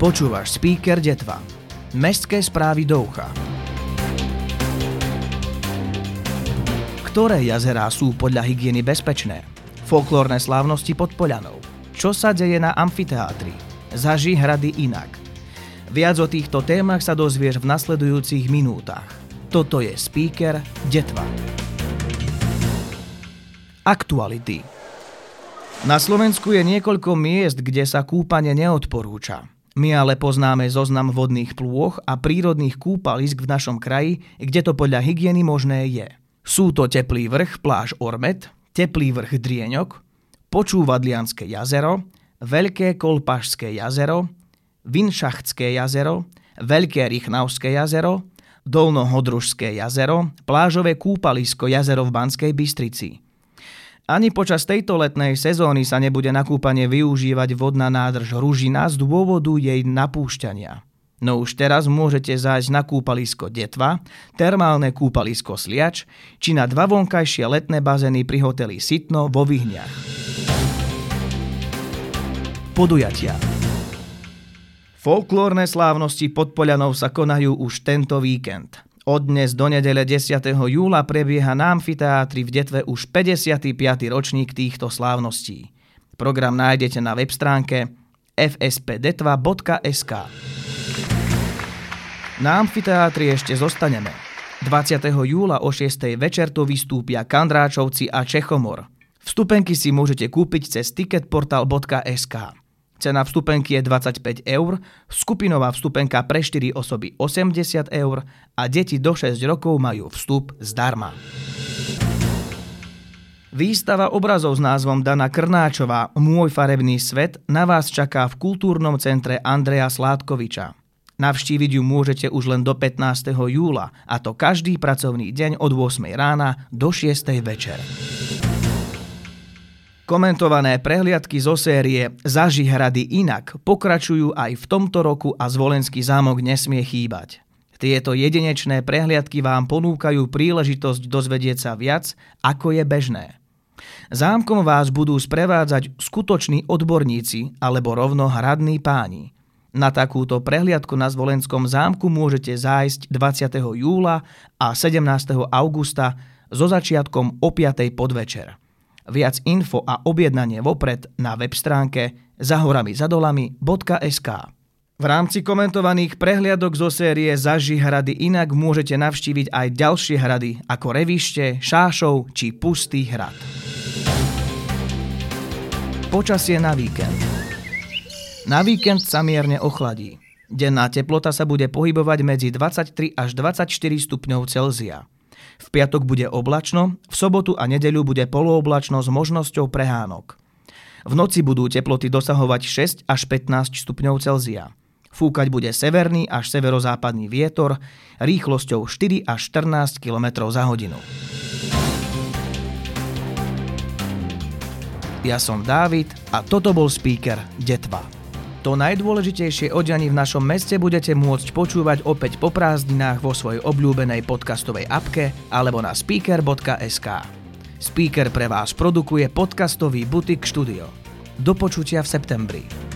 Počúvaš speaker Detva. Mestské správy do ucha. Ktoré jazerá sú podľa hygieny bezpečné? Folklórne slávnosti pod Poľanou. Čo sa deje na amfiteátri? Zaži hrady inak. Viac o týchto témach sa dozvieš v nasledujúcich minútach. Toto je speaker Detva. Aktuality. Na Slovensku je niekoľko miest, kde sa kúpanie neodporúča. My ale poznáme zoznam vodných plôch a prírodných kúpalisk v našom kraji, kde to podľa hygieny možné je. Sú to Teplý vrch, pláž Ormet, Teplý vrch Drieňok, Počúvadlianské jazero, Veľké Kolpašské jazero, Vinšachtské jazero, Veľké Rychnavské jazero, Dolnohodružské jazero, plážové kúpalisko jazero v Banskej Bystrici. Ani počas tejto letnej sezóny sa nebude na kúpanie využívať vodná nádrž Ružina z dôvodu jej napúšťania. No už teraz môžete zájsť na kúpalisko Detva, termálne kúpalisko Sliač či na dva vonkajšie letné bazény pri hoteli Sitno vo Vyhniach. Podujatia Folklórne slávnosti pod Poľanou sa konajú už tento víkend – od dnes do nedele 10. júla prebieha na amfiteátri v Detve už 55. ročník týchto slávností. Program nájdete na web stránke fspdetva.sk Na amfiteátri ešte zostaneme. 20. júla o 6. večer tu vystúpia Kandráčovci a Čechomor. Vstupenky si môžete kúpiť cez ticketportal.sk. Cena vstupenky je 25 eur, skupinová vstupenka pre 4 osoby 80 eur a deti do 6 rokov majú vstup zdarma. Výstava obrazov s názvom Dana Krnáčová Môj farebný svet na vás čaká v kultúrnom centre Andreja Sládkoviča. Navštíviť ju môžete už len do 15. júla, a to každý pracovný deň od 8. rána do 6. večer. Komentované prehliadky zo série Zaži hrady inak pokračujú aj v tomto roku a Zvolenský zámok nesmie chýbať. Tieto jedinečné prehliadky vám ponúkajú príležitosť dozvedieť sa viac, ako je bežné. Zámkom vás budú sprevádzať skutoční odborníci alebo rovno hradní páni. Na takúto prehliadku na Zvolenskom zámku môžete zájsť 20. júla a 17. augusta so začiatkom o 5. podvečer. Viac info a objednanie vopred na web stránke zahoramizadolami.sk. V rámci komentovaných prehliadok zo série Zaži hrady inak môžete navštíviť aj ďalšie hrady ako Revište, Šášov či Pustý hrad. Počasie na víkend Na víkend sa mierne ochladí. Denná teplota sa bude pohybovať medzi 23 až 24 stupňov Celzia. V piatok bude oblačno, v sobotu a nedeľu bude polooblačno s možnosťou prehánok. V noci budú teploty dosahovať 6 až 15 stupňov Celzia. Fúkať bude severný až severozápadný vietor rýchlosťou 4 až 14 km za hodinu. Ja som Dávid a toto bol speaker Detva. To najdôležitejšie o v našom meste budete môcť počúvať opäť po prázdninách vo svojej obľúbenej podcastovej apke alebo na speaker.sk. Speaker pre vás produkuje podcastový Butik Studio. Do počutia v septembri.